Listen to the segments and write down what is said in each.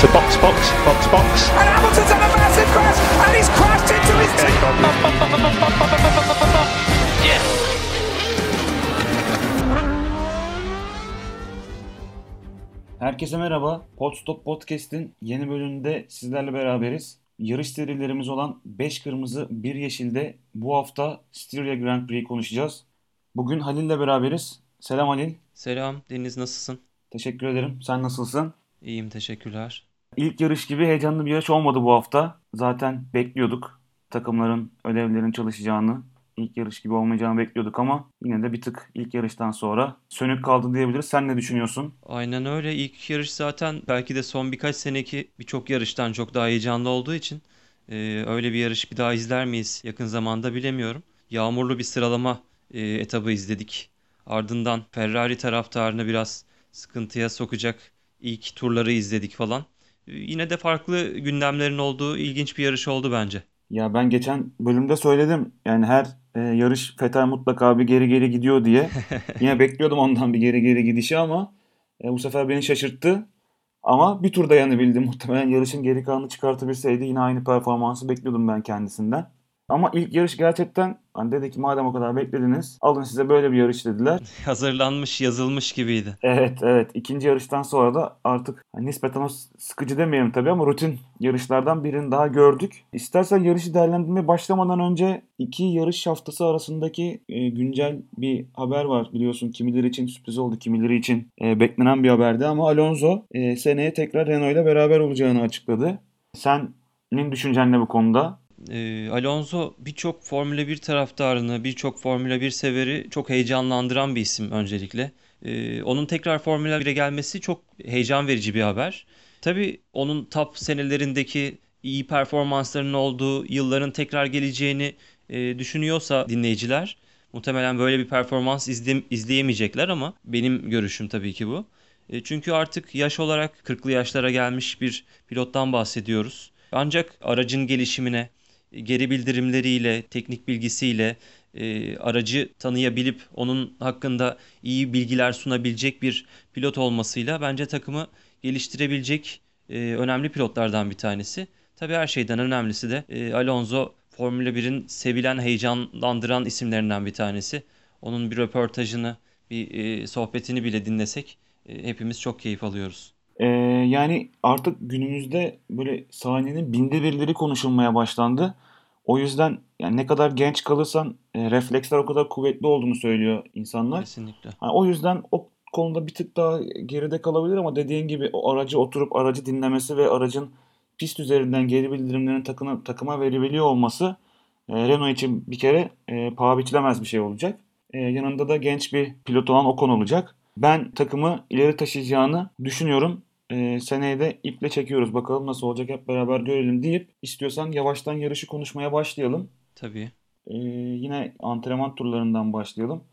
to box, box, box, box. And Hamilton's had a massive crash, and he's crashed into his team. Yes. Herkese merhaba. Podstop Podcast'in yeni bölümünde sizlerle beraberiz. Yarış serilerimiz olan 5 kırmızı 1 yeşilde bu hafta Styria Grand Prix konuşacağız. Bugün Halil'le beraberiz. Selam Halil. Selam Deniz nasılsın? Teşekkür ederim. Sen nasılsın? İyiyim teşekkürler. İlk yarış gibi heyecanlı bir yarış olmadı bu hafta. Zaten bekliyorduk takımların, ödevlerin çalışacağını. İlk yarış gibi olmayacağını bekliyorduk ama yine de bir tık ilk yarıştan sonra sönük kaldı diyebiliriz. Sen ne düşünüyorsun? Aynen öyle ilk yarış zaten belki de son birkaç seneki birçok yarıştan çok daha heyecanlı olduğu için e, öyle bir yarış bir daha izler miyiz yakın zamanda bilemiyorum. Yağmurlu bir sıralama e, etabı izledik. Ardından Ferrari taraftarını biraz sıkıntıya sokacak ilk turları izledik falan. E, yine de farklı gündemlerin olduğu ilginç bir yarış oldu bence. Ya ben geçen bölümde söyledim. Yani her e, yarış Vettel mutlaka bir geri geri gidiyor diye. Yine bekliyordum ondan bir geri geri gidişi ama e, bu sefer beni şaşırttı. Ama bir tur dayanabildi. Muhtemelen yarışın geri kalanını çıkartabilseydi yine aynı performansı bekliyordum ben kendisinden. Ama ilk yarış gerçekten hani dedi ki madem o kadar beklediniz alın size böyle bir yarış dediler. Hazırlanmış yazılmış gibiydi. Evet evet ikinci yarıştan sonra da artık hani nispeten o sıkıcı demeyelim tabii ama rutin yarışlardan birini daha gördük. İstersen yarışı değerlendirmeye başlamadan önce iki yarış haftası arasındaki e, güncel bir haber var. Biliyorsun kimileri için sürpriz oldu kimileri için e, beklenen bir haberdi ama Alonso e, seneye tekrar Renault ile beraber olacağını açıkladı. Senin düşüncen ne bu konuda? Ee, Alonso birçok Formula 1 taraftarını, birçok Formula 1 severi çok heyecanlandıran bir isim öncelikle. Ee, onun tekrar Formula 1'e gelmesi çok heyecan verici bir haber. Tabii onun top senelerindeki iyi performanslarının olduğu yılların tekrar geleceğini e, düşünüyorsa dinleyiciler muhtemelen böyle bir performans izle, izleyemeyecekler ama benim görüşüm tabii ki bu. E, çünkü artık yaş olarak 40'lı yaşlara gelmiş bir pilottan bahsediyoruz. Ancak aracın gelişimine, geri bildirimleriyle, teknik bilgisiyle e, aracı tanıyabilip onun hakkında iyi bilgiler sunabilecek bir pilot olmasıyla bence takımı geliştirebilecek e, önemli pilotlardan bir tanesi. Tabii her şeyden önemlisi de e, Alonso Formula 1'in sevilen, heyecanlandıran isimlerinden bir tanesi. Onun bir röportajını, bir e, sohbetini bile dinlesek e, hepimiz çok keyif alıyoruz. Ee, yani artık günümüzde böyle sahnenin binde birleri konuşulmaya başlandı. O yüzden yani ne kadar genç kalırsan e, refleksler o kadar kuvvetli olduğunu söylüyor insanlar. Kesinlikle. Yani o yüzden o konuda bir tık daha geride kalabilir ama dediğin gibi o aracı oturup aracı dinlemesi ve aracın pist üzerinden geri bildirimlerin takına, takıma verebiliyor olması e, Renault için bir kere e, paha biçilemez bir şey olacak. E, yanında da genç bir pilot olan Ocon olacak. Ben takımı ileri taşıyacağını düşünüyorum. Ee, seneye de iple çekiyoruz. Bakalım nasıl olacak hep beraber görelim deyip istiyorsan yavaştan yarışı konuşmaya başlayalım. Tabii. Ee, yine antrenman turlarından başlayalım.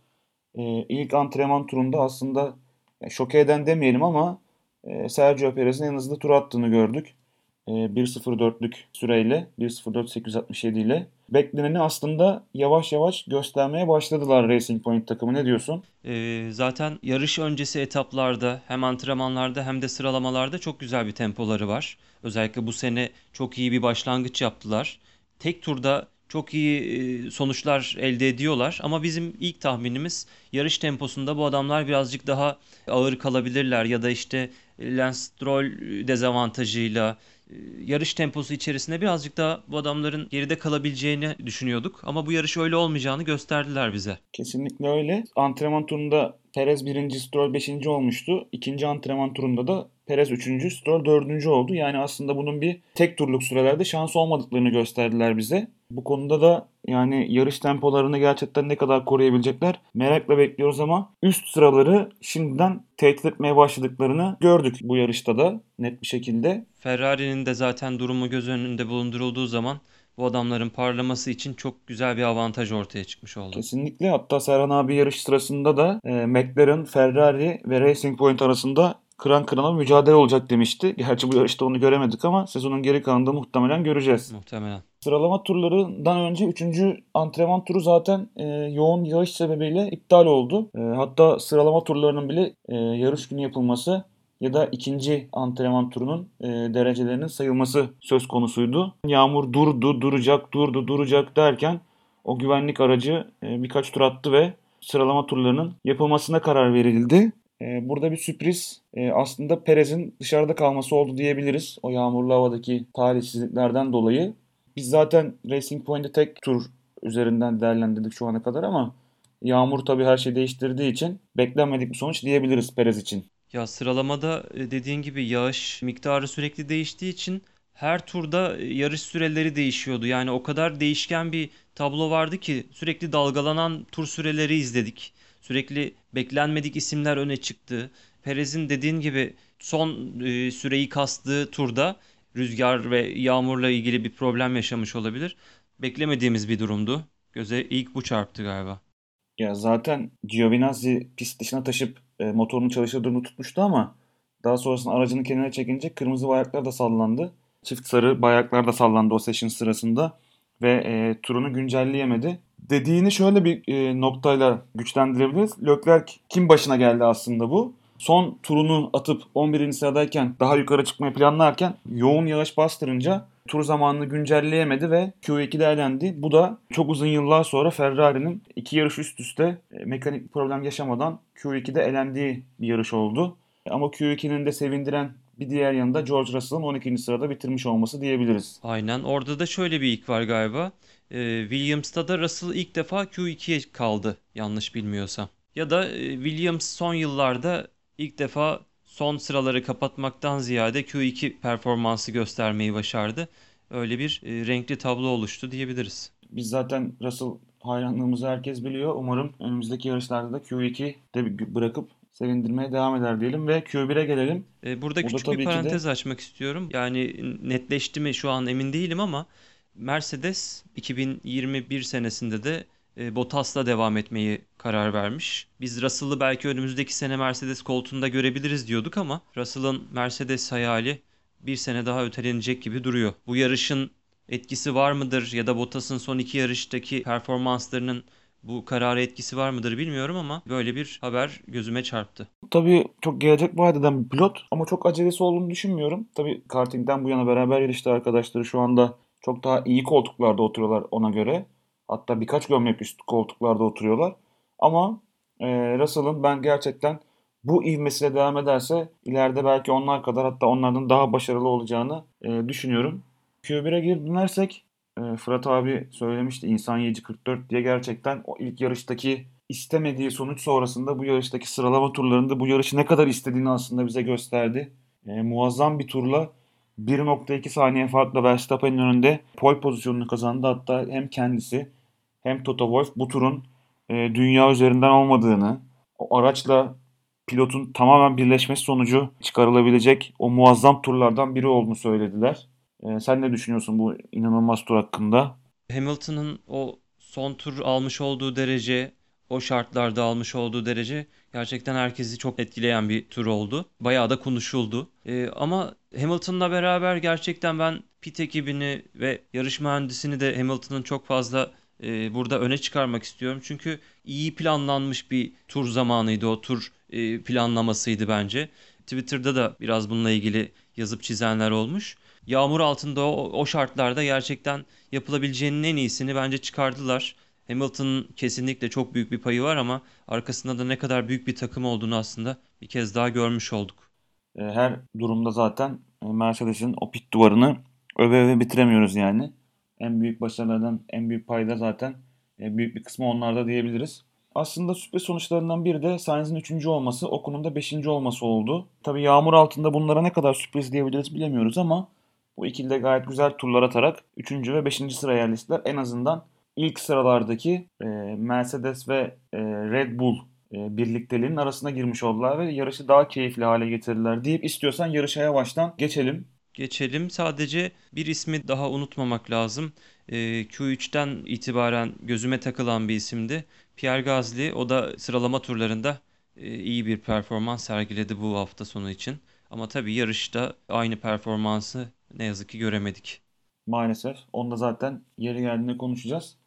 Ee, ilk antrenman turunda aslında ya, şoke eden demeyelim ama e, Sergio Perez'in en hızlı tur attığını gördük. E, 1.04'lük süreyle 1.04.867 ile bekleneni aslında yavaş yavaş göstermeye başladılar Racing Point takımı. Ne diyorsun? Ee, zaten yarış öncesi etaplarda hem antrenmanlarda hem de sıralamalarda çok güzel bir tempoları var. Özellikle bu sene çok iyi bir başlangıç yaptılar. Tek turda çok iyi e, sonuçlar elde ediyorlar ama bizim ilk tahminimiz yarış temposunda bu adamlar birazcık daha ağır kalabilirler ya da işte Lance Stroll dezavantajıyla e, yarış temposu içerisinde birazcık daha bu adamların geride kalabileceğini düşünüyorduk ama bu yarış öyle olmayacağını gösterdiler bize. Kesinlikle öyle. Antrenman turunda Perez birinci, Stroll beşinci olmuştu. İkinci antrenman turunda da Perez üçüncü, Stroll dördüncü oldu. Yani aslında bunun bir tek turluk sürelerde şans olmadıklarını gösterdiler bize. Bu konuda da yani yarış tempolarını gerçekten ne kadar koruyabilecekler merakla bekliyoruz ama üst sıraları şimdiden tehdit etmeye başladıklarını gördük bu yarışta da net bir şekilde. Ferrari'nin de zaten durumu göz önünde bulundurulduğu zaman bu adamların parlaması için çok güzel bir avantaj ortaya çıkmış oldu. Kesinlikle hatta Serhan abi yarış sırasında da e, McLaren, Ferrari ve Racing Point arasında kıran kırana mücadele olacak demişti. Gerçi bu yarışta onu göremedik ama sezonun geri kalanında muhtemelen göreceğiz. Muhtemelen. Sıralama turlarından önce 3. antrenman turu zaten e, yoğun yağış sebebiyle iptal oldu. E, hatta sıralama turlarının bile e, yarış günü yapılması ya da ikinci antrenman turunun e, derecelerinin sayılması söz konusuydu. Yağmur durdu, duracak, durdu, duracak derken o güvenlik aracı e, birkaç tur attı ve sıralama turlarının yapılmasına karar verildi. E, burada bir sürpriz e, aslında Perez'in dışarıda kalması oldu diyebiliriz. O yağmurlu havadaki talihsizliklerden dolayı. Biz zaten Racing Point'te tek tur üzerinden değerlendirdik şu ana kadar ama yağmur tabii her şeyi değiştirdiği için beklenmedik bir sonuç diyebiliriz Perez için. Ya sıralamada e, dediğin gibi yağış miktarı sürekli değiştiği için her turda e, yarış süreleri değişiyordu. Yani o kadar değişken bir tablo vardı ki sürekli dalgalanan tur süreleri izledik. Sürekli beklenmedik isimler öne çıktı. Perez'in dediğin gibi son e, süreyi kastığı turda rüzgar ve yağmurla ilgili bir problem yaşamış olabilir. Beklemediğimiz bir durumdu. Göze ilk bu çarptı galiba. Ya zaten Giovinazzi pist dışına taşıp e, motorunu çalışır tutmuştu ama daha sonrasında aracını kenara çekince kırmızı bayraklar da sallandı. Çift sarı bayraklar da sallandı o session sırasında ve e, turunu güncelleyemedi. Dediğini şöyle bir e, noktayla güçlendirebiliriz. Leclerc kim başına geldi aslında bu? Son turunu atıp 11. sıradayken daha yukarı çıkmayı planlarken yoğun yağış bastırınca tur zamanını güncelleyemedi ve Q2'de elendi. Bu da çok uzun yıllar sonra Ferrari'nin iki yarış üst üste e, mekanik problem yaşamadan Q2'de elendiği bir yarış oldu. Ama Q2'nin de sevindiren bir diğer yanında George Russell'ın 12. sırada bitirmiş olması diyebiliriz. Aynen. Orada da şöyle bir ilk var galiba. Ee, Williams'ta da Russell ilk defa Q2'ye kaldı yanlış bilmiyorsam. Ya da e, Williams son yıllarda ilk defa son sıraları kapatmaktan ziyade Q2 performansı göstermeyi başardı. Öyle bir e, renkli tablo oluştu diyebiliriz. Biz zaten Russell hayranlığımızı herkes biliyor. Umarım önümüzdeki yarışlarda da Q2'de bırakıp sevindirmeye devam eder diyelim ve Q1'e gelelim. E, burada küçük bir parantez de... açmak istiyorum. Yani netleşti mi şu an emin değilim ama Mercedes 2021 senesinde de e, Bottas'la devam etmeyi karar vermiş. Biz Russell'ı belki önümüzdeki sene Mercedes koltuğunda görebiliriz diyorduk ama Russell'ın Mercedes hayali bir sene daha ötelenecek gibi duruyor. Bu yarışın etkisi var mıdır ya da Bottas'ın son iki yarıştaki performanslarının bu karara etkisi var mıdır bilmiyorum ama böyle bir haber gözüme çarptı. Tabii çok gelecek vaat bir pilot ama çok acelesi olduğunu düşünmüyorum. Tabii kartingden bu yana beraber yarıştı arkadaşları şu anda çok daha iyi koltuklarda oturuyorlar ona göre. Hatta birkaç gömlek üstü koltuklarda oturuyorlar. Ama e, Russell'ın ben gerçekten bu ivmesiyle devam ederse ileride belki onlar kadar hatta onlardan daha başarılı olacağını e, düşünüyorum. Q1'e geri dönersek e, Fırat abi söylemişti insan yiyici 44 diye gerçekten o ilk yarıştaki istemediği sonuç sonrasında bu yarıştaki sıralama turlarında bu yarışı ne kadar istediğini aslında bize gösterdi. E, muazzam bir turla 1.2 saniye farkla Verstappen'in önünde pole pozisyonunu kazandı. Hatta hem kendisi hem Toto Wolff bu turun e, dünya üzerinden olmadığını, o araçla pilotun tamamen birleşmesi sonucu çıkarılabilecek o muazzam turlardan biri olduğunu söylediler. E, sen ne düşünüyorsun bu inanılmaz tur hakkında? Hamilton'ın o son tur almış olduğu derece, o şartlarda almış olduğu derece gerçekten herkesi çok etkileyen bir tur oldu. Bayağı da konuşuldu. E, ama Hamilton'la beraber gerçekten ben pit ekibini ve yarış mühendisini de Hamilton'ın çok fazla e, burada öne çıkarmak istiyorum. Çünkü iyi planlanmış bir tur zamanıydı o tur e, planlamasıydı bence. Twitter'da da biraz bununla ilgili yazıp çizenler olmuş. Yağmur altında o, o şartlarda gerçekten yapılabileceğinin en iyisini bence çıkardılar. Hamilton'ın kesinlikle çok büyük bir payı var ama arkasında da ne kadar büyük bir takım olduğunu aslında bir kez daha görmüş olduk. E, her durumda zaten Mercedes'in o pit duvarını öve öve bitiremiyoruz yani. En büyük başarılardan en büyük payda zaten e, büyük bir kısmı onlarda diyebiliriz. Aslında sürpriz sonuçlarından biri de Sainz'in 3. olması, Okun'un da 5. olması oldu. Tabi yağmur altında bunlara ne kadar sürpriz diyebiliriz bilemiyoruz ama bu ikili de gayet güzel turlar atarak 3. ve 5. sıraya yerleştiler. En azından ilk sıralardaki e, Mercedes ve e, Red Bull e, birlikteliğinin arasına girmiş oldular ve yarışı daha keyifli hale getirdiler deyip istiyorsan yarışa yavaştan geçelim geçelim. Sadece bir ismi daha unutmamak lazım. E, Q3'ten itibaren gözüme takılan bir isimdi. Pierre Gasly o da sıralama turlarında e, iyi bir performans sergiledi bu hafta sonu için. Ama tabii yarışta aynı performansı ne yazık ki göremedik. Maalesef. Onu da zaten yeri geldiğinde konuşacağız.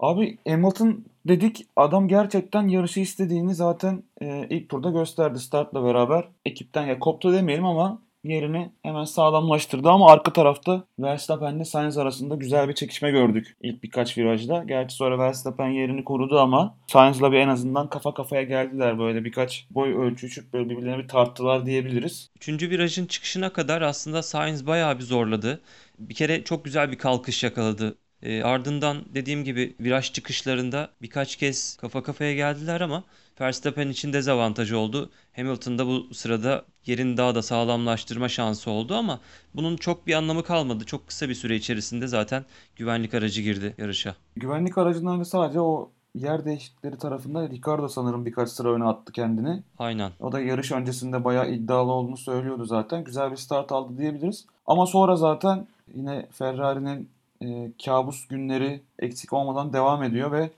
Abi Hamilton dedik adam gerçekten yarışı istediğini zaten e, ilk turda gösterdi startla beraber. Ekipten ya koptu demeyelim ama yerini hemen sağlamlaştırdı ama arka tarafta Verstappen ile Sainz arasında güzel bir çekişme gördük ilk birkaç virajda. Gerçi sonra Verstappen yerini korudu ama Sainz'la bir en azından kafa kafaya geldiler böyle birkaç boy ölçüşüp böyle birbirlerine bir tarttılar diyebiliriz. Üçüncü virajın çıkışına kadar aslında Sainz bayağı bir zorladı. Bir kere çok güzel bir kalkış yakaladı e, ardından dediğim gibi viraj çıkışlarında birkaç kez kafa kafaya geldiler ama Verstappen için dezavantaj oldu. Hamilton da bu sırada yerini daha da sağlamlaştırma şansı oldu ama bunun çok bir anlamı kalmadı. Çok kısa bir süre içerisinde zaten güvenlik aracı girdi yarışa. Güvenlik aracından sadece o yer değişiklikleri tarafında Ricardo sanırım birkaç sıra öne attı kendini. Aynen. O da yarış öncesinde bayağı iddialı olduğunu söylüyordu zaten. Güzel bir start aldı diyebiliriz. Ama sonra zaten yine Ferrari'nin e, kabus günleri eksik olmadan devam ediyor ve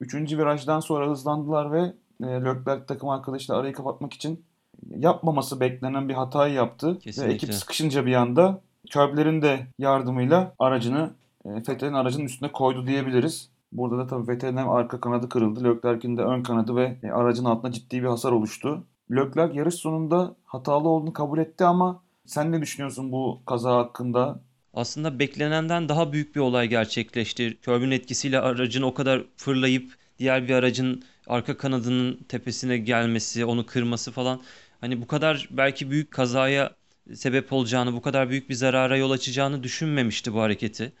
3. virajdan sonra hızlandılar ve e, Leclerc takım arkadaşıyla arayı kapatmak için yapmaması beklenen bir hatayı yaptı. Kesinlikle. Ve ekip sıkışınca bir anda Körbler'in de yardımıyla aracını e, Vettel'in aracının üstüne koydu diyebiliriz. Burada da tabii Vettel'in hem arka kanadı kırıldı. Leclerc'in de ön kanadı ve e, aracın altında ciddi bir hasar oluştu. Leclerc yarış sonunda hatalı olduğunu kabul etti ama sen ne düşünüyorsun bu kaza hakkında? Aslında beklenenden daha büyük bir olay gerçekleşti. Körbün etkisiyle aracın o kadar fırlayıp diğer bir aracın arka kanadının tepesine gelmesi, onu kırması falan. Hani bu kadar belki büyük kazaya sebep olacağını, bu kadar büyük bir zarara yol açacağını düşünmemişti bu hareketi.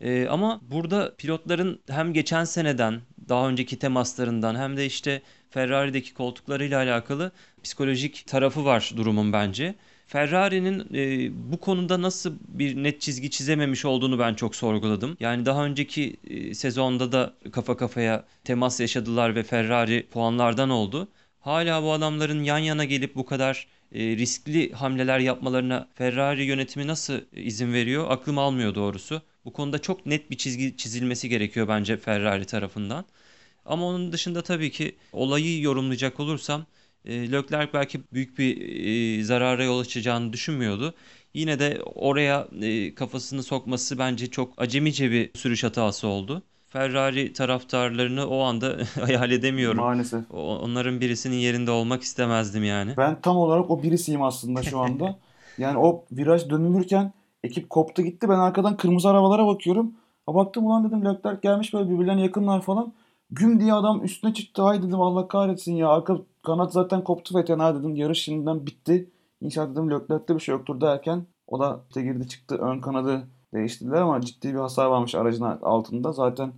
Ee, ama burada pilotların hem geçen seneden, daha önceki temaslarından hem de işte Ferrari'deki koltuklarıyla alakalı psikolojik tarafı var durumun bence. Ferrari'nin e, bu konuda nasıl bir net çizgi çizememiş olduğunu ben çok sorguladım. Yani daha önceki e, sezonda da kafa kafaya temas yaşadılar ve Ferrari puanlardan oldu. Hala bu adamların yan yana gelip bu kadar e, riskli hamleler yapmalarına Ferrari yönetimi nasıl izin veriyor? Aklım almıyor doğrusu. Bu konuda çok net bir çizgi çizilmesi gerekiyor bence Ferrari tarafından. Ama onun dışında tabii ki olayı yorumlayacak olursam e, Leclerc belki büyük bir e, zarara yol açacağını düşünmüyordu. Yine de oraya e, kafasını sokması bence çok acemice bir sürüş hatası oldu. Ferrari taraftarlarını o anda hayal edemiyorum. Maalesef. Onların birisinin yerinde olmak istemezdim yani. Ben tam olarak o birisiyim aslında şu anda. yani o viraj dönülürken ekip koptu gitti. Ben arkadan kırmızı arabalara bakıyorum. Ha baktım ulan dedim Leclerc gelmiş böyle birbirlerine yakınlar falan. Güm diye adam üstüne çıktı. Hay dedim Allah kahretsin ya. Arka kanat zaten koptu ve ha dedim yarış şimdiden bitti. İnşallah dedim Leclerc'te bir şey yoktur derken o da işte girdi çıktı ön kanadı değiştirdiler ama ciddi bir hasar varmış aracın altında. Zaten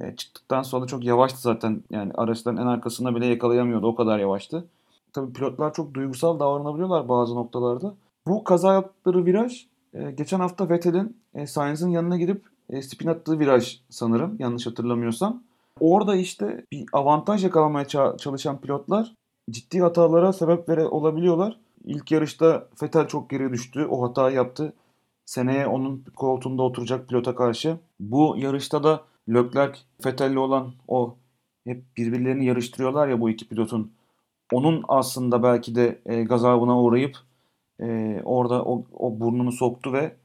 e, çıktıktan sonra çok yavaştı zaten. Yani araçların en arkasında bile yakalayamıyordu. O kadar yavaştı. Tabii pilotlar çok duygusal davranabiliyorlar bazı noktalarda. Bu kaza yaptıkları viraj e, geçen hafta Vettel'in e, Sainz'ın yanına gidip e, spin attığı viraj sanırım yanlış hatırlamıyorsam. Orada işte bir avantaj yakalamaya çalışan pilotlar ciddi hatalara sebep vere olabiliyorlar. İlk yarışta Vettel çok geri düştü. O hatayı yaptı. Seneye onun koltuğunda oturacak pilota karşı. Bu yarışta da Leclerc Vettel'le olan o hep birbirlerini yarıştırıyorlar ya bu iki pilotun. Onun aslında belki de e, gazabına uğrayıp e, orada o, o burnunu soktu ve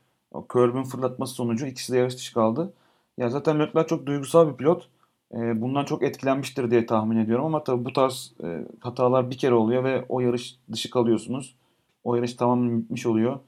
Körb'ün fırlatması sonucu ikisi de yarış dışı kaldı. Ya zaten Leclerc çok duygusal bir pilot. E, bundan çok etkilenmiştir diye tahmin ediyorum ama tabii bu tarz e, hatalar bir kere oluyor ve o yarış dışı kalıyorsunuz. O yarış tamamen bitmiş oluyor.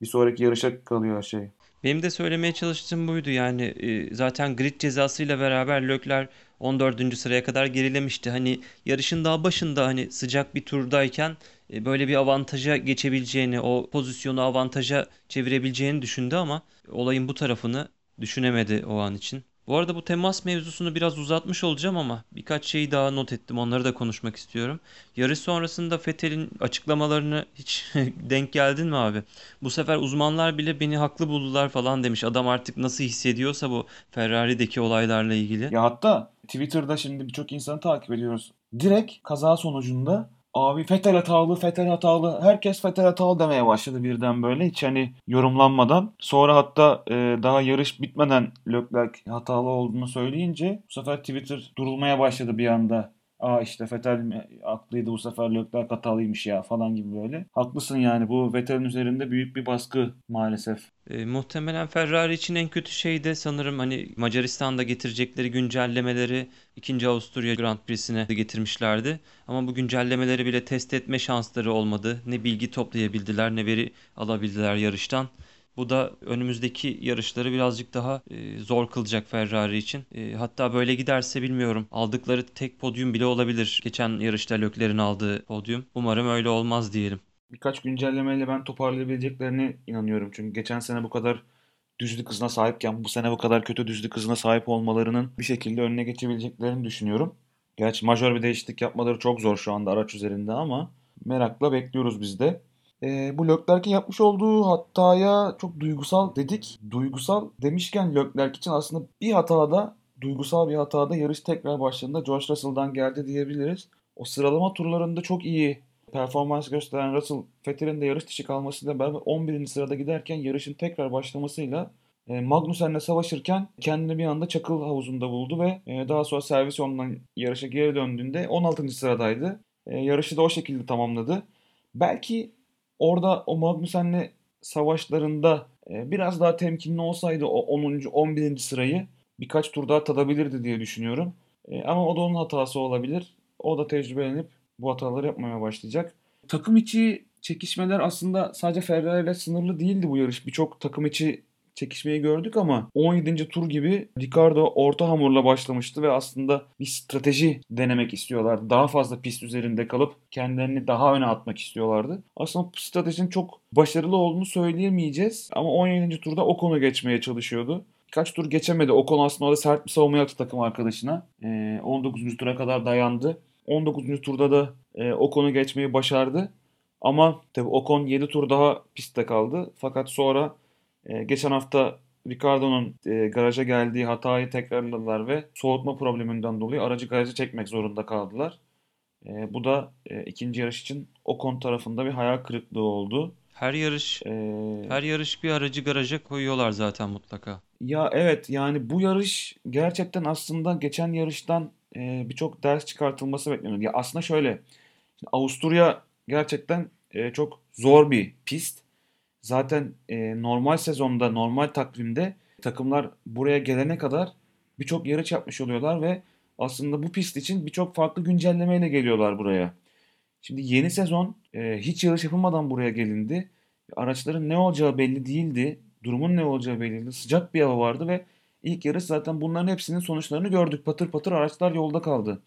Bir sonraki yarışa kalıyor her şey. Benim de söylemeye çalıştığım buydu yani e, zaten grid cezasıyla beraber Lökler 14. sıraya kadar gerilemişti. Hani yarışın daha başında hani sıcak bir turdayken e, böyle bir avantaja geçebileceğini, o pozisyonu avantaja çevirebileceğini düşündü ama olayın bu tarafını düşünemedi o an için. Bu arada bu temas mevzusunu biraz uzatmış olacağım ama birkaç şeyi daha not ettim. Onları da konuşmak istiyorum. Yarış sonrasında Fethel'in açıklamalarını hiç denk geldin mi abi? Bu sefer uzmanlar bile beni haklı buldular falan demiş. Adam artık nasıl hissediyorsa bu Ferrari'deki olaylarla ilgili. Ya hatta Twitter'da şimdi birçok insanı takip ediyoruz. Direkt kaza sonucunda Abi Fetel hatalı, Fetel hatalı. Herkes Fetel hatalı demeye başladı birden böyle. Hiç hani yorumlanmadan. Sonra hatta e, daha yarış bitmeden Leclerc hatalı olduğunu söyleyince bu sefer Twitter durulmaya başladı bir anda. Aa işte Vettel mi haklıydı bu sefer Leclerc hatalıymış ya falan gibi böyle. Haklısın yani bu Vettel'in üzerinde büyük bir baskı maalesef. E, muhtemelen Ferrari için en kötü şey de sanırım hani Macaristan'da getirecekleri güncellemeleri 2. Avusturya Grand Prix'sine getirmişlerdi. Ama bu güncellemeleri bile test etme şansları olmadı. Ne bilgi toplayabildiler ne veri alabildiler yarıştan. Bu da önümüzdeki yarışları birazcık daha e, zor kılacak Ferrari için. E, hatta böyle giderse bilmiyorum aldıkları tek podyum bile olabilir. Geçen yarışta Lökler'in aldığı podyum. Umarım öyle olmaz diyelim. Birkaç güncellemeyle ben toparlayabileceklerine inanıyorum. Çünkü geçen sene bu kadar düzlük hızına sahipken bu sene bu kadar kötü düzlük hızına sahip olmalarının bir şekilde önüne geçebileceklerini düşünüyorum. Gerçi majör bir değişiklik yapmaları çok zor şu anda araç üzerinde ama merakla bekliyoruz biz de. E, bu Leclerc'in yapmış olduğu hataya çok duygusal dedik. Duygusal demişken Leclerc için aslında bir hatada, duygusal bir hatada yarış tekrar başladığında George Russell'dan geldi diyebiliriz. O sıralama turlarında çok iyi performans gösteren Russell, Vettel'in de yarış dışı kalmasıyla beraber 11. sırada giderken yarışın tekrar başlamasıyla e, Magnussen'le savaşırken kendini bir anda çakıl havuzunda buldu ve e, daha sonra servis ondan yarışa geri döndüğünde 16. sıradaydı. E, yarışı da o şekilde tamamladı. Belki orada o Magnussen'le savaşlarında e, biraz daha temkinli olsaydı o 10. 11. sırayı birkaç tur daha tadabilirdi diye düşünüyorum. E, ama o da onun hatası olabilir. O da tecrübelenip bu hataları yapmaya başlayacak. Takım içi çekişmeler aslında sadece Ferrari ile sınırlı değildi bu yarış. Birçok takım içi çekişmeyi gördük ama 17. tur gibi Ricardo orta hamurla başlamıştı ve aslında bir strateji denemek istiyorlardı. Daha fazla pist üzerinde kalıp kendilerini daha öne atmak istiyorlardı. Aslında bu stratejinin çok başarılı olduğunu söyleyemeyeceğiz ama 17. turda Ocon'u geçmeye çalışıyordu. Birkaç tur geçemedi. Ocon aslında orada sert bir savunma yaptı takım arkadaşına. Ee, 19. tura kadar dayandı. 19. turda da e, Ocon'u geçmeyi başardı. Ama tabi Ocon 7 tur daha pistte kaldı. Fakat sonra e, geçen hafta Ricardo'nun e, garaja geldiği hatayı tekrarladılar ve soğutma probleminden dolayı aracı garaja çekmek zorunda kaldılar. E, bu da e, ikinci yarış için Ocon tarafında bir hayal kırıklığı oldu. Her yarış E, her yarış bir aracı garaja koyuyorlar zaten mutlaka. Ya evet yani bu yarış gerçekten aslında geçen yarıştan e, birçok ders çıkartılması bekleniyor. Ya aslında şöyle Avusturya gerçekten e, çok zor bir pist. Zaten e, normal sezonda, normal takvimde takımlar buraya gelene kadar birçok yarış yapmış oluyorlar ve aslında bu pist için birçok farklı güncellemeyle geliyorlar buraya. Şimdi yeni sezon e, hiç yarış yapılmadan buraya gelindi. Araçların ne olacağı belli değildi. Durumun ne olacağı belli değildi. Sıcak bir hava vardı ve ilk yarış zaten bunların hepsinin sonuçlarını gördük. Patır patır araçlar yolda kaldı.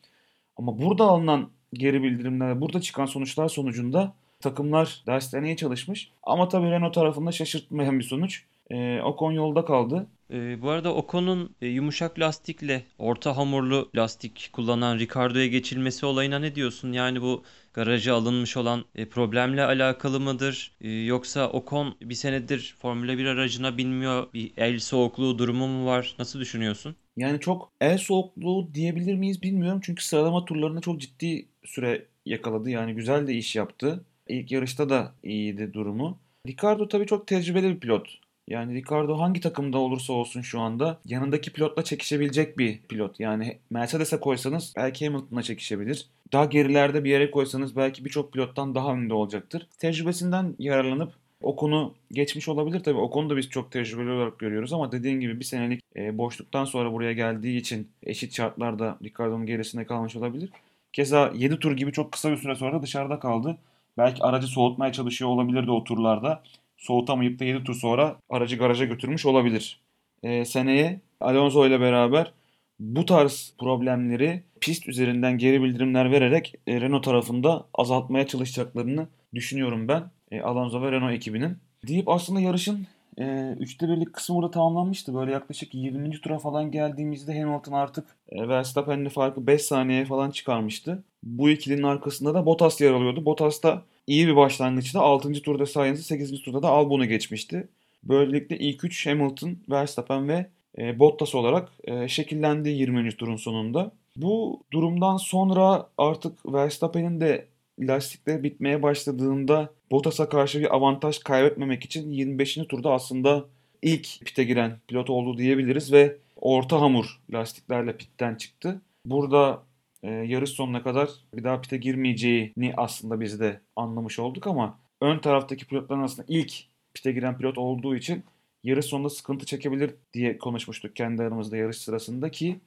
Ama burada alınan geri bildirimler, burada çıkan sonuçlar sonucunda takımlar derslerine çalışmış. Ama tabii Renault tarafında şaşırtmayan bir sonuç. E, Ocon yolda kaldı. Ee, bu arada Ocon'un e, yumuşak lastikle orta hamurlu lastik kullanan Ricardo'ya geçilmesi olayına ne diyorsun? Yani bu garaja alınmış olan e, problemle alakalı mıdır? E, yoksa Ocon bir senedir Formula 1 aracına binmiyor, bir el soğukluğu durumu mu var? Nasıl düşünüyorsun? Yani çok el soğukluğu diyebilir miyiz bilmiyorum. Çünkü sıralama turlarında çok ciddi süre yakaladı. Yani güzel de iş yaptı. İlk yarışta da iyiydi durumu. Ricardo tabii çok tecrübeli bir pilot. Yani Ricardo hangi takımda olursa olsun şu anda yanındaki pilotla çekişebilecek bir pilot. Yani Mercedes'e koysanız belki Hamilton'la çekişebilir. Daha gerilerde bir yere koysanız belki birçok pilottan daha önde olacaktır. Tecrübesinden yararlanıp o konu geçmiş olabilir tabii. O konuda biz çok tecrübeli olarak görüyoruz ama dediğin gibi bir senelik e, boşluktan sonra buraya geldiği için eşit şartlarda Ricardo'nun gerisinde kalmış olabilir. Keza 7 tur gibi çok kısa bir süre sonra dışarıda kaldı. Belki aracı soğutmaya çalışıyor olabilirdi o turlarda. Soğutamayıp da 7 tur sonra aracı garaja götürmüş olabilir. E, seneye Alonso ile beraber bu tarz problemleri pist üzerinden geri bildirimler vererek e, Renault tarafında azaltmaya çalışacaklarını düşünüyorum ben. E, Alonso ve Renault ekibinin. Deyip aslında yarışın e, üçte birlik kısmı burada tamamlanmıştı. Böyle yaklaşık 20. tura falan geldiğimizde Hamilton artık e, Verstappen'le farkı 5 saniyeye falan çıkarmıştı. Bu ikilinin arkasında da Bottas yer alıyordu. Bottas da iyi bir başlangıçta 6. turda Sainz'i 8. turda da Albon'u geçmişti. Böylelikle ilk 3 Hamilton, Verstappen ve e, Bottas olarak e, şekillendi 20. turun sonunda. Bu durumdan sonra artık Verstappen'in de lastikleri bitmeye başladığında Bottas'a karşı bir avantaj kaybetmemek için 25. turda aslında ilk pite giren pilot oldu diyebiliriz ve orta hamur lastiklerle pitten çıktı. Burada e, yarış sonuna kadar bir daha pite girmeyeceğini aslında biz de anlamış olduk ama ön taraftaki pilotların arasında ilk pite giren pilot olduğu için yarış sonunda sıkıntı çekebilir diye konuşmuştuk kendi aramızda yarış sırasında ki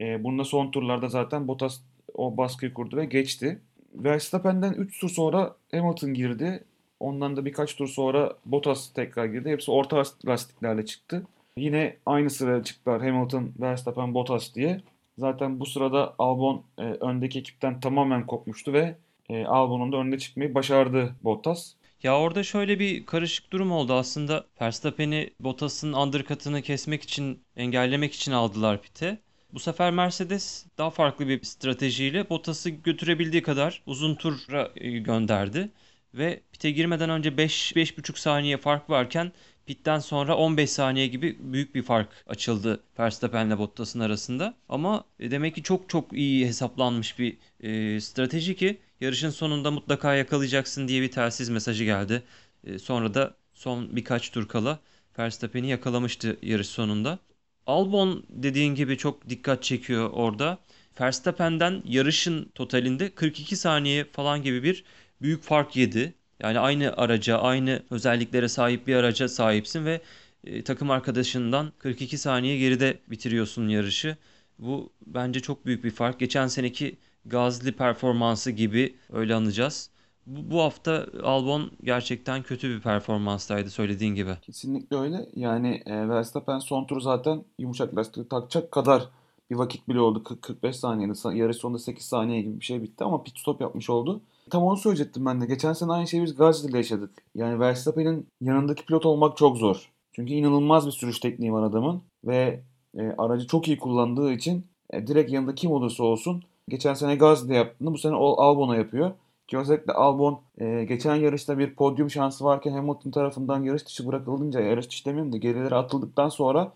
e, bunda son turlarda zaten Bottas o baskıyı kurdu ve geçti. Verstappen'den 3 tur sonra Hamilton girdi. Ondan da birkaç tur sonra Bottas tekrar girdi. Hepsi orta lastiklerle çıktı. Yine aynı sıraya çıktılar Hamilton, Verstappen, Bottas diye. Zaten bu sırada Albon e, öndeki ekipten tamamen kopmuştu ve e, Albon'un da önde çıkmayı başardı Bottas. Ya orada şöyle bir karışık durum oldu aslında. Verstappen'i Bottas'ın undercut'ını kesmek için, engellemek için aldılar pite. Bu sefer Mercedes daha farklı bir stratejiyle Bottas'ı götürebildiği kadar uzun tura e, gönderdi. Ve pite girmeden önce 5-5,5 saniye fark varken pitten sonra 15 saniye gibi büyük bir fark açıldı Verstappen ile Bottas'ın arasında. Ama e, demek ki çok çok iyi hesaplanmış bir e, strateji ki yarışın sonunda mutlaka yakalayacaksın diye bir telsiz mesajı geldi. E, sonra da son birkaç tur kala Verstappen'i yakalamıştı yarış sonunda. Albon dediğin gibi çok dikkat çekiyor orada. Verstappen'den yarışın totalinde 42 saniye falan gibi bir büyük fark yedi. Yani aynı araca, aynı özelliklere sahip bir araca sahipsin ve e, takım arkadaşından 42 saniye geride bitiriyorsun yarışı. Bu bence çok büyük bir fark. Geçen seneki Gazli performansı gibi öyle anacağız. Bu, bu hafta Albon gerçekten kötü bir performanstaydı söylediğin gibi. Kesinlikle öyle. Yani e, Verstappen son tur zaten yumuşak lastiği takacak kadar bir vakit bile oldu. 40-45 saniyede. Yarış sonunda 8 saniye gibi bir şey bitti ama pit stop yapmış oldu. Tam onu söyleyecektim ben de. Geçen sene aynı şeyi biz ile yaşadık. Yani Verstappen'in yanındaki pilot olmak çok zor. Çünkü inanılmaz bir sürüş tekniği var adamın. Ve e, aracı çok iyi kullandığı için e, direkt yanında kim olursa olsun. Geçen sene Gasly yaptığını bu sene Albon'a yapıyor. Ki özellikle Albon e, geçen yarışta bir podyum şansı varken Hamilton tarafından yarış dışı bırakılınca yarış dışı demeyeyim de gerilere atıldıktan sonra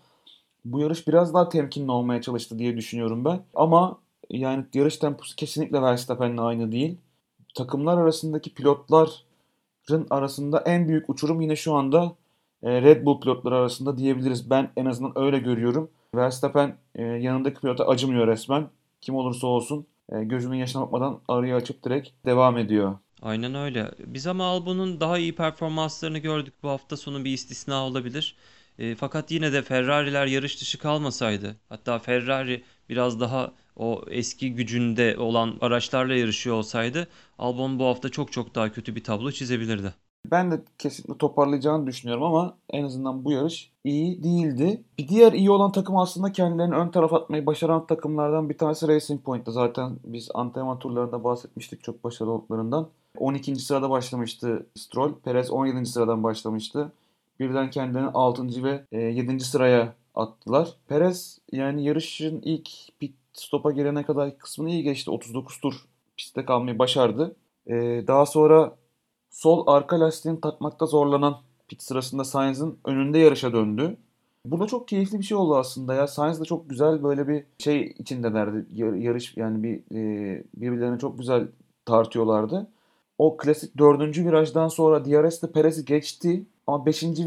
bu yarış biraz daha temkinli olmaya çalıştı diye düşünüyorum ben. Ama yani yarış temposu kesinlikle Verstappen'le aynı değil. Takımlar arasındaki pilotların arasında en büyük uçurum yine şu anda e, Red Bull pilotları arasında diyebiliriz. Ben en azından öyle görüyorum. Verstappen e, yanındaki pilota acımıyor resmen. Kim olursa olsun e, gözünün yaşına bakmadan arayı açıp direkt devam ediyor. Aynen öyle. Biz ama Albon'un daha iyi performanslarını gördük. Bu hafta sonu bir istisna olabilir. E, fakat yine de Ferrari'ler yarış dışı kalmasaydı, hatta Ferrari biraz daha o eski gücünde olan araçlarla yarışıyor olsaydı Albon bu hafta çok çok daha kötü bir tablo çizebilirdi. Ben de kesinlikle toparlayacağını düşünüyorum ama en azından bu yarış iyi değildi. Bir diğer iyi olan takım aslında kendilerini ön taraf atmayı başaran takımlardan bir tanesi Racing Point'te. Zaten biz antrenman turlarında bahsetmiştik çok başarılı olduklarından. 12. sırada başlamıştı Stroll. Perez 17. sıradan başlamıştı. Birden kendilerini 6. ve 7. E, sıraya attılar. Perez yani yarışın ilk pit stop'a gelene kadar kısmını iyi geçti. 39 tur pistte kalmayı başardı. Ee, daha sonra sol arka lastiğini takmakta zorlanan pit sırasında Sainz'ın önünde yarışa döndü. Bu da çok keyifli bir şey oldu aslında ya. Sainz de çok güzel böyle bir şey içindelerdi. Yarış yani bir e, birbirlerine çok güzel tartıyorlardı. O klasik dördüncü virajdan sonra DRS de Perez'i geçti. Ama beşinci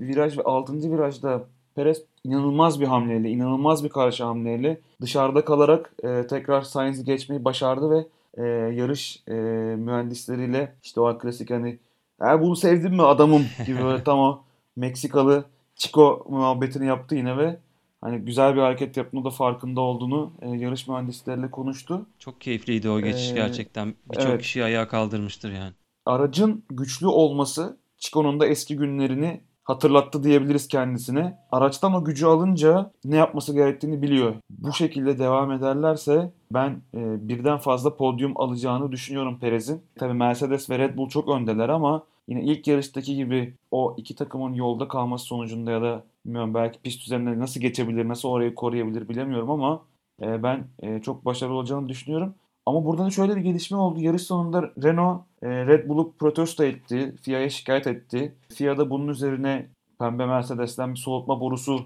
viraj ve altıncı virajda Perez inanılmaz bir hamleyle, inanılmaz bir karşı hamleyle dışarıda kalarak e, tekrar Sainz'i geçmeyi başardı ve e, yarış e, mühendisleriyle işte o klasik hani eğer bunu sevdin mi adamım gibi böyle tam o Meksikalı Chico muhabbetini yaptı yine ve hani güzel bir hareket yaptığında da farkında olduğunu e, yarış mühendisleriyle konuştu. Çok keyifliydi o geçiş ee, gerçekten. Birçok evet. kişi ayağa kaldırmıştır yani. Aracın güçlü olması Chico'nun da eski günlerini hatırlattı diyebiliriz kendisine. Araçtan o gücü alınca ne yapması gerektiğini biliyor. Bu şekilde devam ederlerse ben e, birden fazla podyum alacağını düşünüyorum Perez'in. Tabii Mercedes ve Red Bull çok öndeler ama yine ilk yarıştaki gibi o iki takımın yolda kalması sonucunda ya da bilmiyorum belki pist üzerinde nasıl geçebilir, nasıl orayı koruyabilir bilemiyorum ama e, ben e, çok başarılı olacağını düşünüyorum. Ama burada da şöyle bir gelişme oldu. Yarış sonunda Renault e, Red Bull'u protesto etti. FIA'ya şikayet etti. FIA da bunun üzerine pembe Mercedes'ten bir soğutma borusu,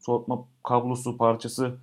soğutma kablosu parçası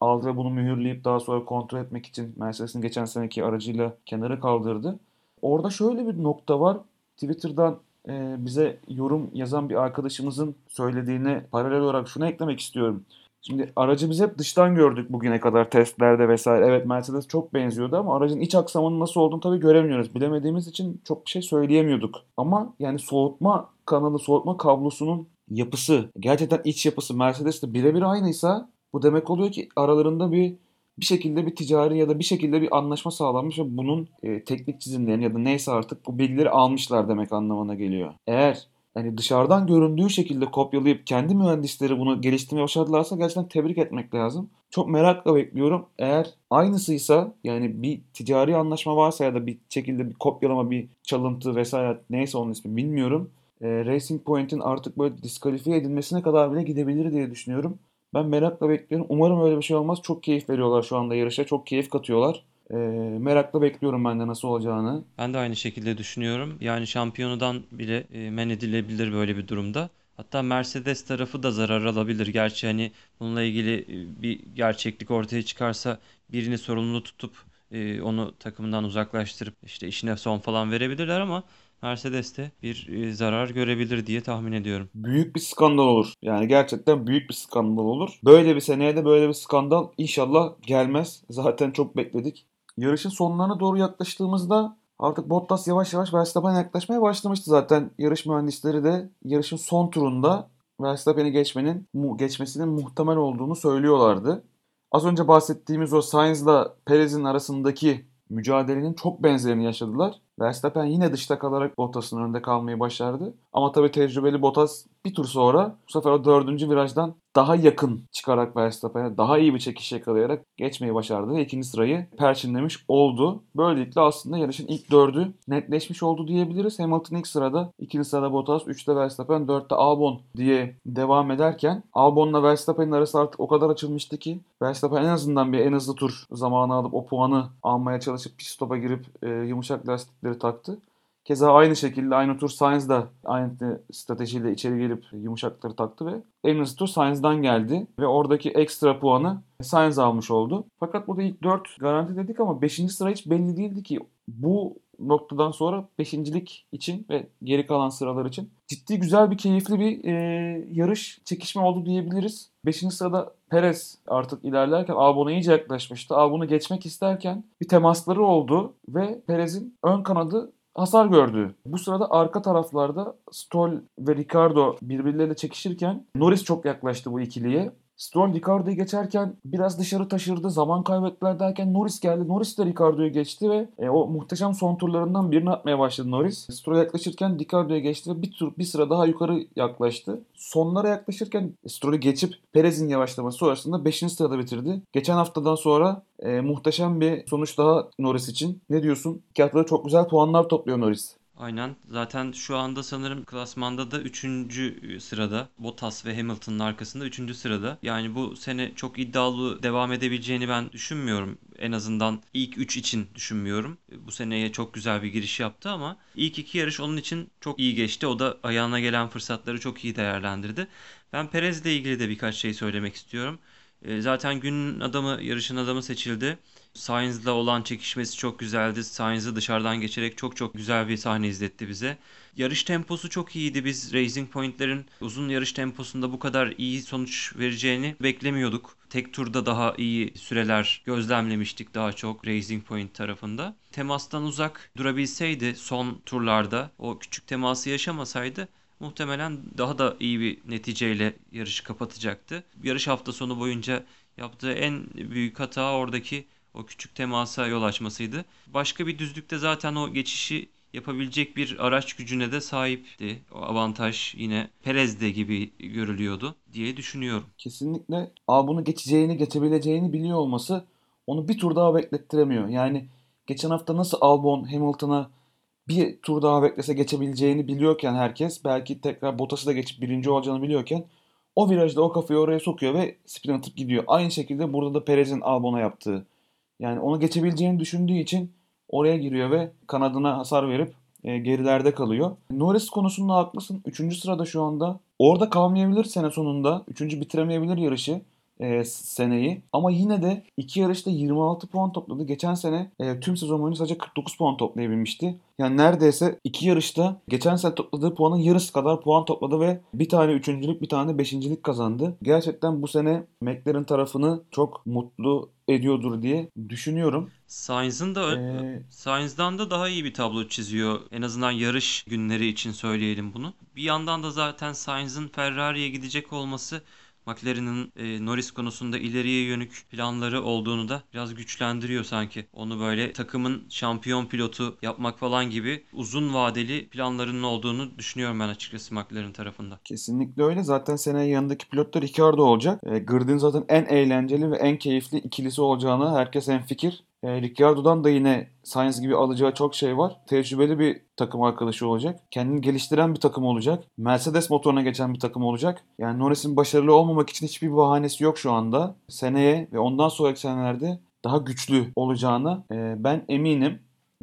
aldı ve bunu mühürleyip daha sonra kontrol etmek için Mercedes'in geçen seneki aracıyla kenara kaldırdı. Orada şöyle bir nokta var. Twitter'dan e, bize yorum yazan bir arkadaşımızın söylediğini paralel olarak şunu eklemek istiyorum. Şimdi aracı biz hep dıştan gördük bugüne kadar testlerde vesaire. Evet Mercedes çok benziyordu ama aracın iç aksamının nasıl olduğunu tabii göremiyoruz. Bilemediğimiz için çok bir şey söyleyemiyorduk. Ama yani soğutma kanalı, soğutma kablosunun yapısı, gerçekten iç yapısı Mercedes'te birebir aynıysa bu demek oluyor ki aralarında bir bir şekilde bir ticari ya da bir şekilde bir anlaşma sağlanmış ve bunun e, teknik çizimlerini ya da neyse artık bu bilgileri almışlar demek anlamına geliyor. Eğer yani dışarıdan göründüğü şekilde kopyalayıp kendi mühendisleri bunu geliştirmeye başardılarsa gerçekten tebrik etmek lazım. Çok merakla bekliyorum. Eğer aynısıysa yani bir ticari anlaşma varsa ya da bir şekilde bir kopyalama, bir çalıntı vesaire neyse onun ismi bilmiyorum. E, Racing Point'in artık böyle diskalifiye edilmesine kadar bile gidebilir diye düşünüyorum. Ben merakla bekliyorum. Umarım öyle bir şey olmaz. Çok keyif veriyorlar şu anda yarışa. Çok keyif katıyorlar. E, merakla bekliyorum ben de nasıl olacağını. Ben de aynı şekilde düşünüyorum. Yani şampiyonudan bile e, men edilebilir böyle bir durumda. Hatta Mercedes tarafı da zarar alabilir. Gerçi hani bununla ilgili e, bir gerçeklik ortaya çıkarsa birini sorumlu tutup e, onu takımından uzaklaştırıp işte işine son falan verebilirler ama Mercedes de bir e, zarar görebilir diye tahmin ediyorum. Büyük bir skandal olur. Yani gerçekten büyük bir skandal olur. Böyle bir seneye de böyle bir skandal inşallah gelmez. Zaten çok bekledik. Yarışın sonlarına doğru yaklaştığımızda artık Bottas yavaş yavaş Verstappen'e yaklaşmaya başlamıştı zaten. Yarış mühendisleri de yarışın son turunda Verstappen'i geçmenin geçmesinin muhtemel olduğunu söylüyorlardı. Az önce bahsettiğimiz o Sainz'la Perez'in arasındaki mücadelenin çok benzerini yaşadılar. Verstappen yine dışta kalarak Bottas'ın önünde kalmayı başardı. Ama tabii tecrübeli Bottas bir tur sonra bu sefer o dördüncü virajdan daha yakın çıkarak Verstappen'e daha iyi bir çekiş yakalayarak geçmeyi başardı ve ikinci sırayı perçinlemiş oldu. Böylelikle aslında yarışın ilk dördü netleşmiş oldu diyebiliriz. Hamilton ilk sırada, ikinci sırada Bottas, üçte Verstappen, dörtte Albon diye devam ederken Albon'la Verstappen'in arası artık o kadar açılmıştı ki Verstappen en azından bir en hızlı tur zamanı alıp o puanı almaya çalışıp pit stopa girip e, yumuşak lastikleri taktı. Keza aynı şekilde aynı tur Sainz da aynı stratejiyle içeri gelip yumuşakları taktı ve en hızlı tur Sainz'dan geldi ve oradaki ekstra puanı Sainz almış oldu. Fakat burada ilk 4 garanti dedik ama 5. sıra hiç belli değildi ki bu noktadan sonra 5.lik için ve geri kalan sıralar için ciddi güzel bir keyifli bir e, yarış çekişme oldu diyebiliriz. 5. sırada Perez artık ilerlerken Albon'a iyice yaklaşmıştı. Albon'u geçmek isterken bir temasları oldu ve Perez'in ön kanadı hasar gördü. Bu sırada arka taraflarda Stoll ve Ricardo birbirleriyle çekişirken Norris çok yaklaştı bu ikiliye. Stroll Ricardo'yu geçerken biraz dışarı taşırdı. Zaman kaybettiler derken Norris geldi. Norris de Ricardo'yu geçti ve e, o muhteşem son turlarından birini atmaya başladı Norris. Stroll yaklaşırken Ricardo'ya geçti ve bir tur bir sıra daha yukarı yaklaştı. Sonlara yaklaşırken Stroll'ü geçip Perez'in yavaşlaması sonrasında 5. sırada bitirdi. Geçen haftadan sonra e, muhteşem bir sonuç daha Norris için. Ne diyorsun? İki haftada çok güzel puanlar topluyor Norris. Aynen. Zaten şu anda sanırım klasmanda da 3. sırada. Bottas ve Hamilton'ın arkasında 3. sırada. Yani bu sene çok iddialı devam edebileceğini ben düşünmüyorum. En azından ilk 3 için düşünmüyorum. Bu seneye çok güzel bir giriş yaptı ama ilk iki yarış onun için çok iyi geçti. O da ayağına gelen fırsatları çok iyi değerlendirdi. Ben Perez'le ilgili de birkaç şey söylemek istiyorum. E, zaten günün adamı, yarışın adamı seçildi. Sainz'la olan çekişmesi çok güzeldi. Sainz'ı dışarıdan geçerek çok çok güzel bir sahne izletti bize. Yarış temposu çok iyiydi. Biz Racing Point'lerin uzun yarış temposunda bu kadar iyi sonuç vereceğini beklemiyorduk. Tek turda daha iyi süreler gözlemlemiştik daha çok Racing Point tarafında. Temastan uzak durabilseydi son turlarda o küçük teması yaşamasaydı muhtemelen daha da iyi bir neticeyle yarışı kapatacaktı. Yarış hafta sonu boyunca yaptığı en büyük hata oradaki o küçük temasa yol açmasıydı. Başka bir düzlükte zaten o geçişi yapabilecek bir araç gücüne de sahipti. O avantaj yine Perez'de gibi görülüyordu diye düşünüyorum. Kesinlikle bunu geçeceğini, geçebileceğini biliyor olması onu bir tur daha beklettiremiyor. Yani geçen hafta nasıl Albon Hamilton'a bir tur daha beklese geçebileceğini biliyorken herkes belki tekrar Bottas'ı da geçip birinci olacağını biliyorken o virajda o kafayı oraya sokuyor ve spin atıp gidiyor. Aynı şekilde burada da Perez'in Albon'a yaptığı. Yani onu geçebileceğini düşündüğü için oraya giriyor ve kanadına hasar verip e, gerilerde kalıyor. Norris konusunda haklısın. Üçüncü sırada şu anda. Orada kalmayabilir sene sonunda. Üçüncü bitiremeyebilir yarışı. e, seneyi. Ama yine de iki yarışta 26 puan topladı. Geçen sene e, tüm sezon boyunca sadece 49 puan toplayabilmişti. Yani neredeyse iki yarışta geçen sene topladığı puanın yarısı kadar puan topladı ve bir tane üçüncülük bir tane beşincilik kazandı. Gerçekten bu sene McLaren tarafını çok mutlu ediyordur diye düşünüyorum. Sainz'ın da Ee, Sainz'dan da daha iyi bir tablo çiziyor. En azından yarış günleri için söyleyelim bunu. Bir yandan da zaten Sainz'ın Ferrari'ye gidecek olması McLaren'ın e, Norris konusunda ileriye yönük planları olduğunu da biraz güçlendiriyor sanki. Onu böyle takımın şampiyon pilotu yapmak falan gibi uzun vadeli planlarının olduğunu düşünüyorum ben açıkçası McLaren tarafında. Kesinlikle öyle. Zaten seneye yanındaki pilot da Ricardo olacak. E, Grid'in zaten en eğlenceli ve en keyifli ikilisi olacağını herkes hemfikir. E, Ricciardo'dan da yine Sainz gibi alacağı çok şey var. Tecrübeli bir takım arkadaşı olacak. Kendini geliştiren bir takım olacak. Mercedes motoruna geçen bir takım olacak. Yani Norris'in başarılı olmamak için hiçbir bahanesi yok şu anda. Seneye ve ondan sonraki senelerde daha güçlü olacağına e, ben eminim.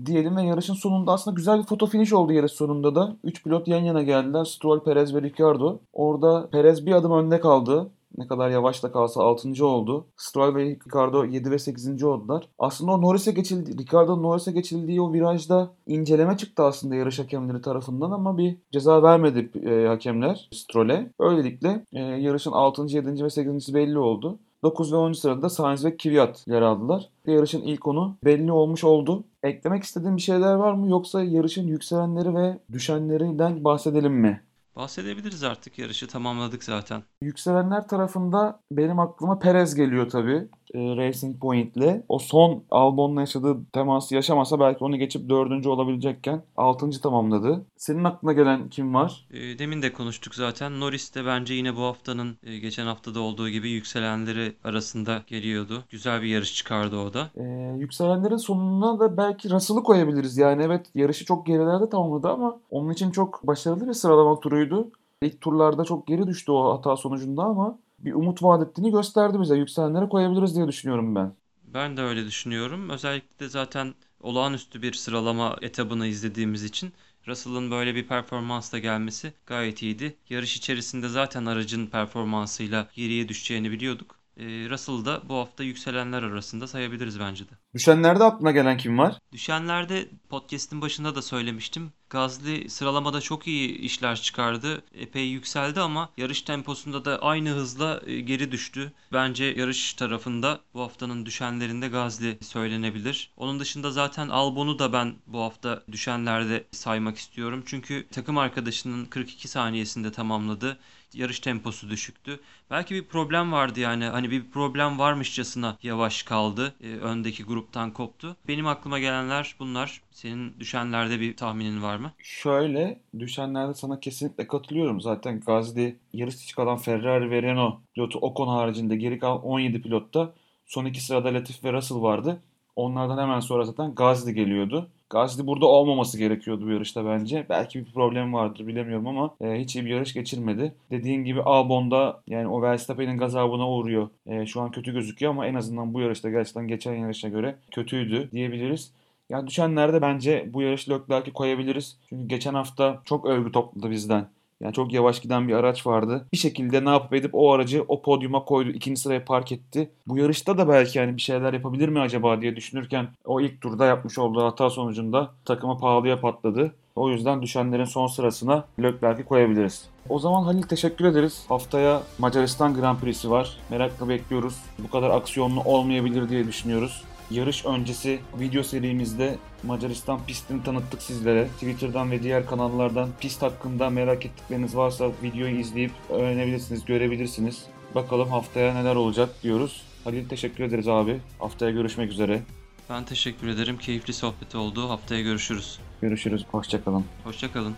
Diyelim ve yarışın sonunda aslında güzel bir foto finish oldu yarış sonunda da. 3 pilot yan yana geldiler. Stroll, Perez ve Ricciardo. Orada Perez bir adım önde kaldı. Ne kadar yavaş da kalsa 6. oldu. Stroll ve Ricardo 7 ve 8. oldular. Aslında o Norris'e geçildi, Ricardo'nun Norris'e geçildiği o virajda inceleme çıktı aslında yarış hakemleri tarafından ama bir ceza vermedi e, hakemler Stroll'e. Böylelikle e, yarışın 6. 7. ve 8. belli oldu. 9 ve 10. sırada Sainz ve Kvyat yer aldılar. Yarışın ilk onu belli olmuş oldu. Eklemek istediğin bir şeyler var mı yoksa yarışın yükselenleri ve düşenlerinden bahsedelim mi? Bahsedebiliriz artık yarışı tamamladık zaten. Yükselenler tarafında benim aklıma Perez geliyor tabii. E, Racing Point'le. O son Albon'la yaşadığı teması yaşamasa belki onu geçip dördüncü olabilecekken altıncı tamamladı. Senin aklına gelen kim var? E, demin de konuştuk zaten. Norris de bence yine bu haftanın e, geçen haftada olduğu gibi yükselenleri arasında geliyordu. Güzel bir yarış çıkardı o da. E, yükselenlerin sonuna da belki Russell'ı koyabiliriz. Yani evet yarışı çok gerilerde tamamladı ama onun için çok başarılı bir sıralama turuydu. İlk turlarda çok geri düştü o hata sonucunda ama bir umut vaat ettiğini gösterdi bize. Yükselenlere koyabiliriz diye düşünüyorum ben. Ben de öyle düşünüyorum. Özellikle de zaten olağanüstü bir sıralama etabını izlediğimiz için Russell'ın böyle bir performansla gelmesi gayet iyiydi. Yarış içerisinde zaten aracın performansıyla geriye düşeceğini biliyorduk. Ee, Russell'ı da bu hafta yükselenler arasında sayabiliriz bence de. Düşenlerde aklına gelen kim var? Düşenlerde podcast'in başında da söylemiştim. Gazli sıralamada çok iyi işler çıkardı. Epey yükseldi ama yarış temposunda da aynı hızla e, geri düştü. Bence yarış tarafında bu haftanın düşenlerinde Gazli söylenebilir. Onun dışında zaten Albon'u da ben bu hafta düşenlerde saymak istiyorum. Çünkü takım arkadaşının 42 saniyesinde tamamladı. Yarış temposu düşüktü. Belki bir problem vardı yani. Hani bir problem varmışçasına yavaş kaldı. E, öndeki gruptan koptu. Benim aklıma gelenler bunlar. Senin düşenlerde bir tahminin var mı? Şöyle düşenlerde sana kesinlikle katılıyorum. Zaten Gazli yarış dışı kalan Ferrari ve Renault pilotu Ocon haricinde geri kalan 17 pilotta son iki sırada Latifi ve Russell vardı. Onlardan hemen sonra zaten Gazli geliyordu. Gazli burada olmaması gerekiyordu bu yarışta bence. Belki bir problem vardır bilemiyorum ama e, hiç iyi bir yarış geçirmedi. Dediğin gibi Albon'da yani o Verstappen'in gazabına uğruyor. E, şu an kötü gözüküyor ama en azından bu yarışta gerçekten geçen yarışa göre kötüydü diyebiliriz. Yani düşenlerde bence bu yarış Leclerc'i koyabiliriz. Çünkü geçen hafta çok övgü topladı bizden. Yani çok yavaş giden bir araç vardı. Bir şekilde ne yapıp edip o aracı o podyuma koydu. ikinci sıraya park etti. Bu yarışta da belki yani bir şeyler yapabilir mi acaba diye düşünürken o ilk turda yapmış olduğu hata sonucunda takıma pahalıya patladı. O yüzden düşenlerin son sırasına Leclerc'i koyabiliriz. O zaman Halil teşekkür ederiz. Haftaya Macaristan Grand Prix'si var. Merakla bekliyoruz. Bu kadar aksiyonlu olmayabilir diye düşünüyoruz. Yarış öncesi video serimizde Macaristan pistini tanıttık sizlere. Twitter'dan ve diğer kanallardan pist hakkında merak ettikleriniz varsa videoyu izleyip öğrenebilirsiniz, görebilirsiniz. Bakalım haftaya neler olacak diyoruz. Halil teşekkür ederiz abi. Haftaya görüşmek üzere. Ben teşekkür ederim. Keyifli sohbet oldu. Haftaya görüşürüz. Görüşürüz. Hoşçakalın. Hoşçakalın.